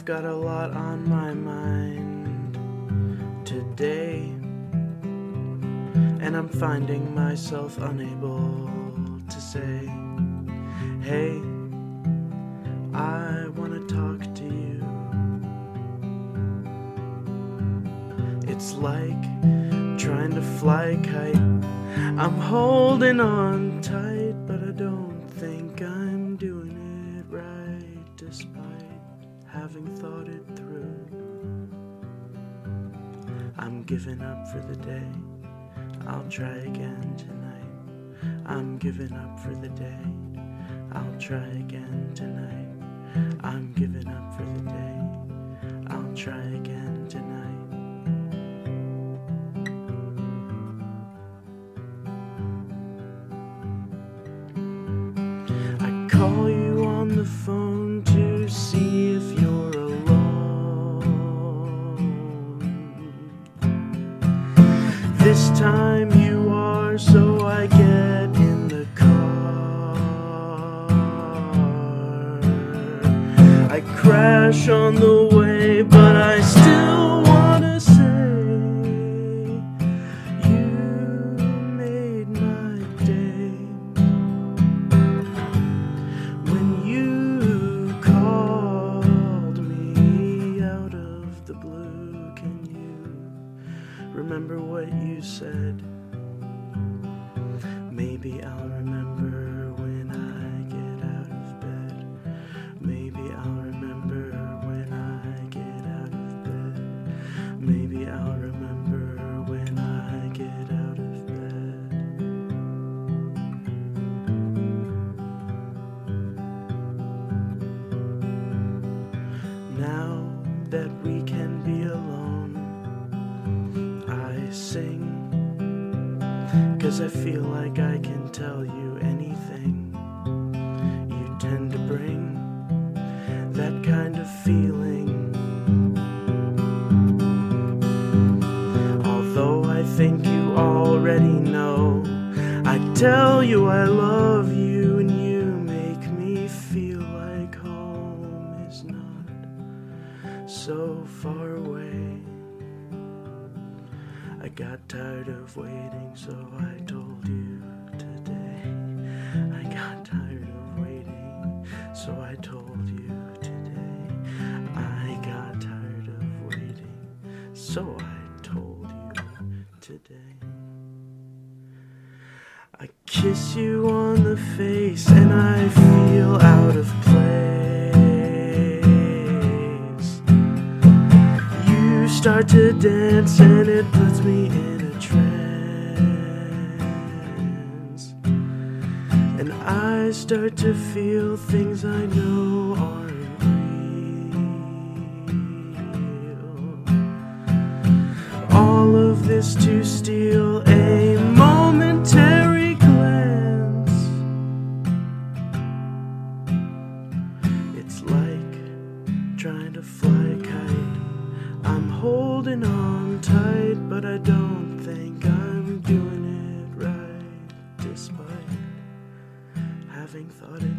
I've got a lot on my mind today, and I'm finding myself unable to say, Hey, I want to talk to you. It's like trying to fly a kite. I'm holding on tight, but I don't think I'm doing it right despite having thought it through. I'm giving up for the day. I'll try again tonight. I'm giving up for the day. I'll try again tonight. I'm giving up for the day. I'll try again This time you are, so I get in the car. I crash on the way, what you said? Maybe I'll remember when I get out of bed. Maybe I'll remember when I get out of bed. Maybe I'll remember when I get out of bed. Now that we I feel like I can tell you anything. You tend to bring that kind of feeling. Although I think you already know, I tell you I love you and you make me feel like home is not so far away. I got tired of waiting, so I told you today. I got tired of waiting, so I told you today. I got tired of waiting, so I told you today. I kiss you on the face and I feel out of place. You start to dance and it start to feel things I know aren't real. All of this to steal a momentary glance. It's like trying to fly a kite. I'm holding on tight, but I don't think I'm thought.